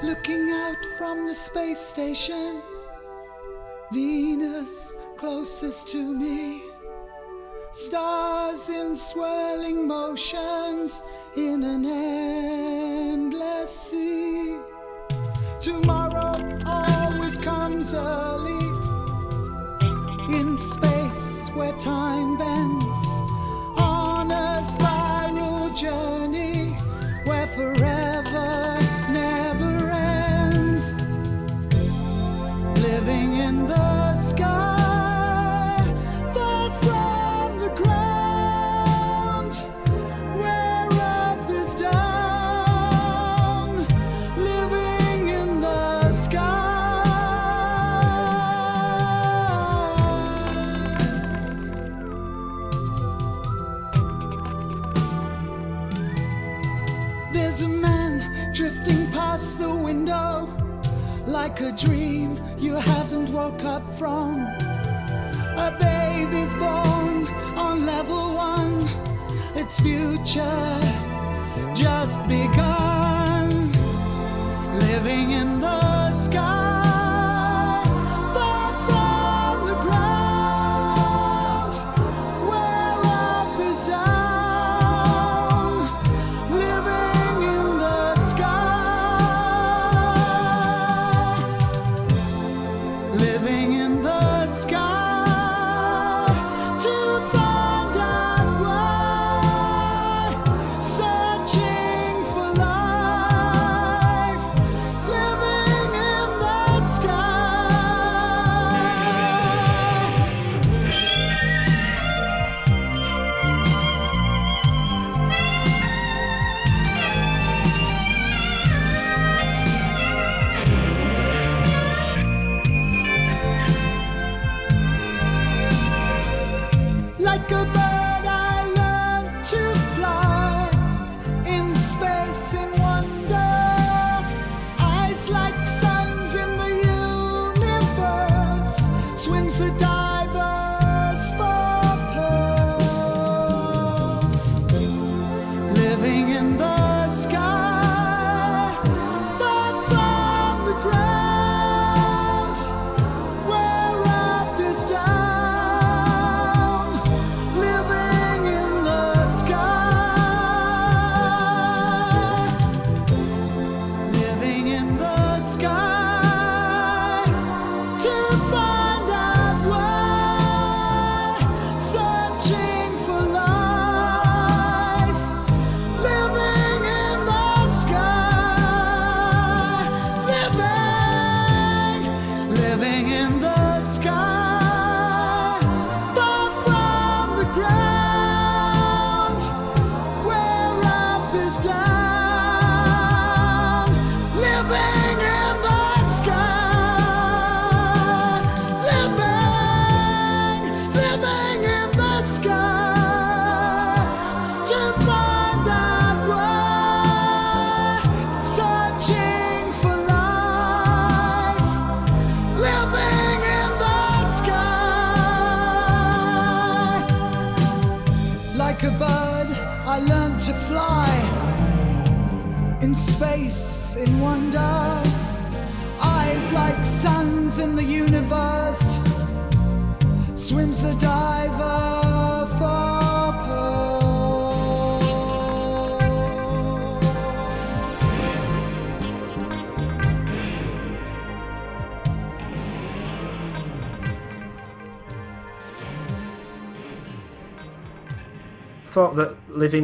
Looking out from the space station Venus closest to me. Stars in swirling motions in an endless sea. Tomorrow always comes early in space where time bends its future just begun. Living in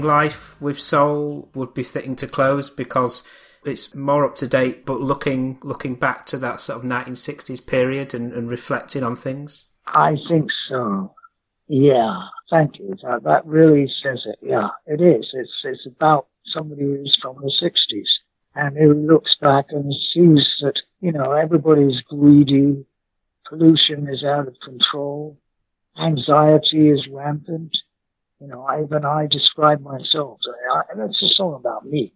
living life with soul would be fitting to close because it's more up to date, but looking looking back to that sort of 1960s period and, and reflecting on things. I think so. Yeah, thank you. That, that really says it. Yeah, it is. It's it's about somebody who's from the '60s and who looks back and sees that you know everybody's greedy, pollution is out of control, anxiety is rampant. You know, I, even I describe myself. I, and it's a song about me.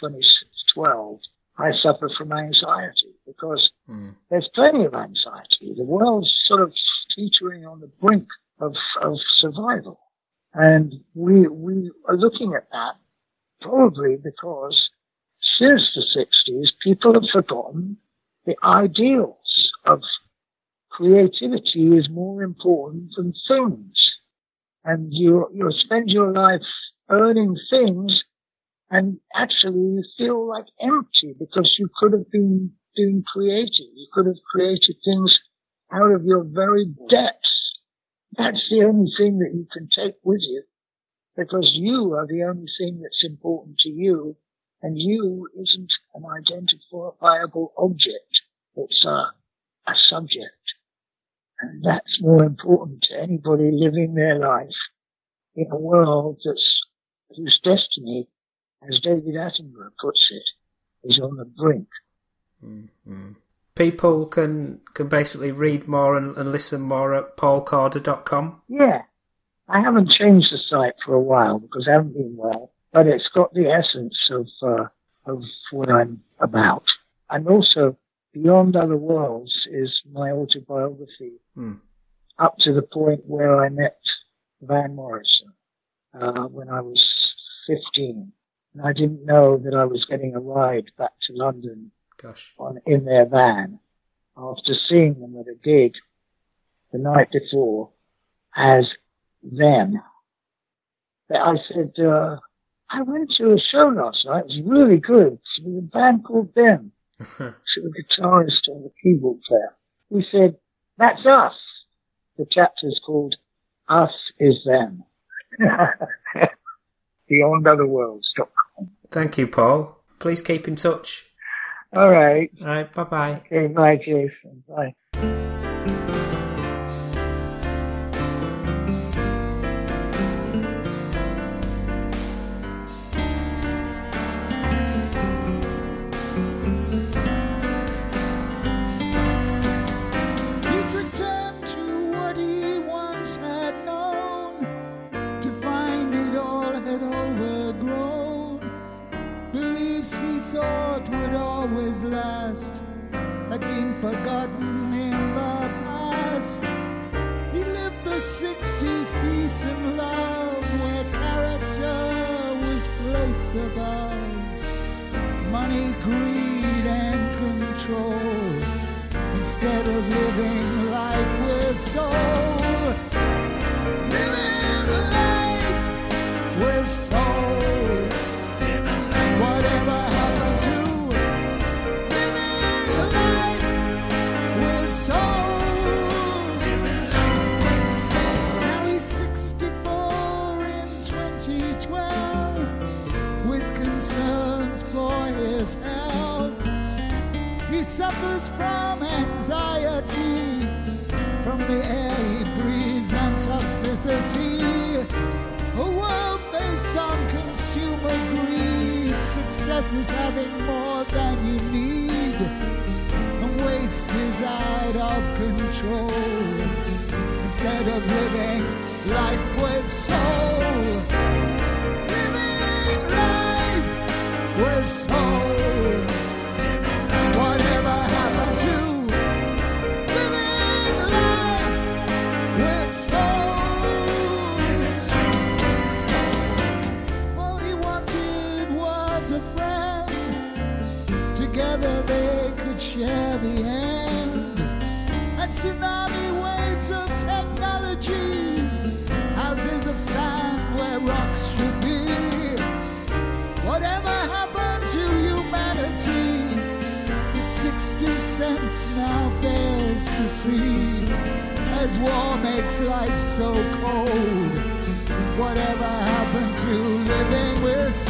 2012. I suffer from anxiety because hmm. there's plenty of anxiety. The world's sort of teetering on the brink of, of survival. And we, we are looking at that probably because since the 60s, people have forgotten the ideals of creativity is more important than things. And you, you'll spend your life earning things and actually you feel like empty because you could have been doing creative. You could have created things out of your very depths. That's the only thing that you can take with you because you are the only thing that's important to you and you isn't an identifiable object. It's a, a subject. And that's more important to anybody living their life in a world that's, whose destiny, as David Attenborough puts it, is on the brink. People can can basically read more and, and listen more at paulkorda.com. Yeah. I haven't changed the site for a while because I haven't been well, but it's got the essence of, uh, of what I'm about. And also, Beyond Other Worlds is my autobiography Hmm. up to the point where I met Van Morrison, uh, when I was 15. And I didn't know that I was getting a ride back to London Gosh. on in their van after seeing them at a gig the night before as them. But I said, uh, I went to a show last night. It was really good. It was a band called Them. So the guitarist and the keyboard player. We said, that's us. The chapter's called Us is Them. [laughs] BeyondOtherWorlds.com. Thank you, Paul. Please keep in touch. All right. All right, bye bye. Okay, bye, Jason. Bye. 2012 with concerns for his health. He suffers from anxiety from the air he breathes and toxicity. A world based on consumer greed. Success is having more than you need. And waste is out of control. Instead of living life with soul. See as war makes life so cold. Whatever happened to living with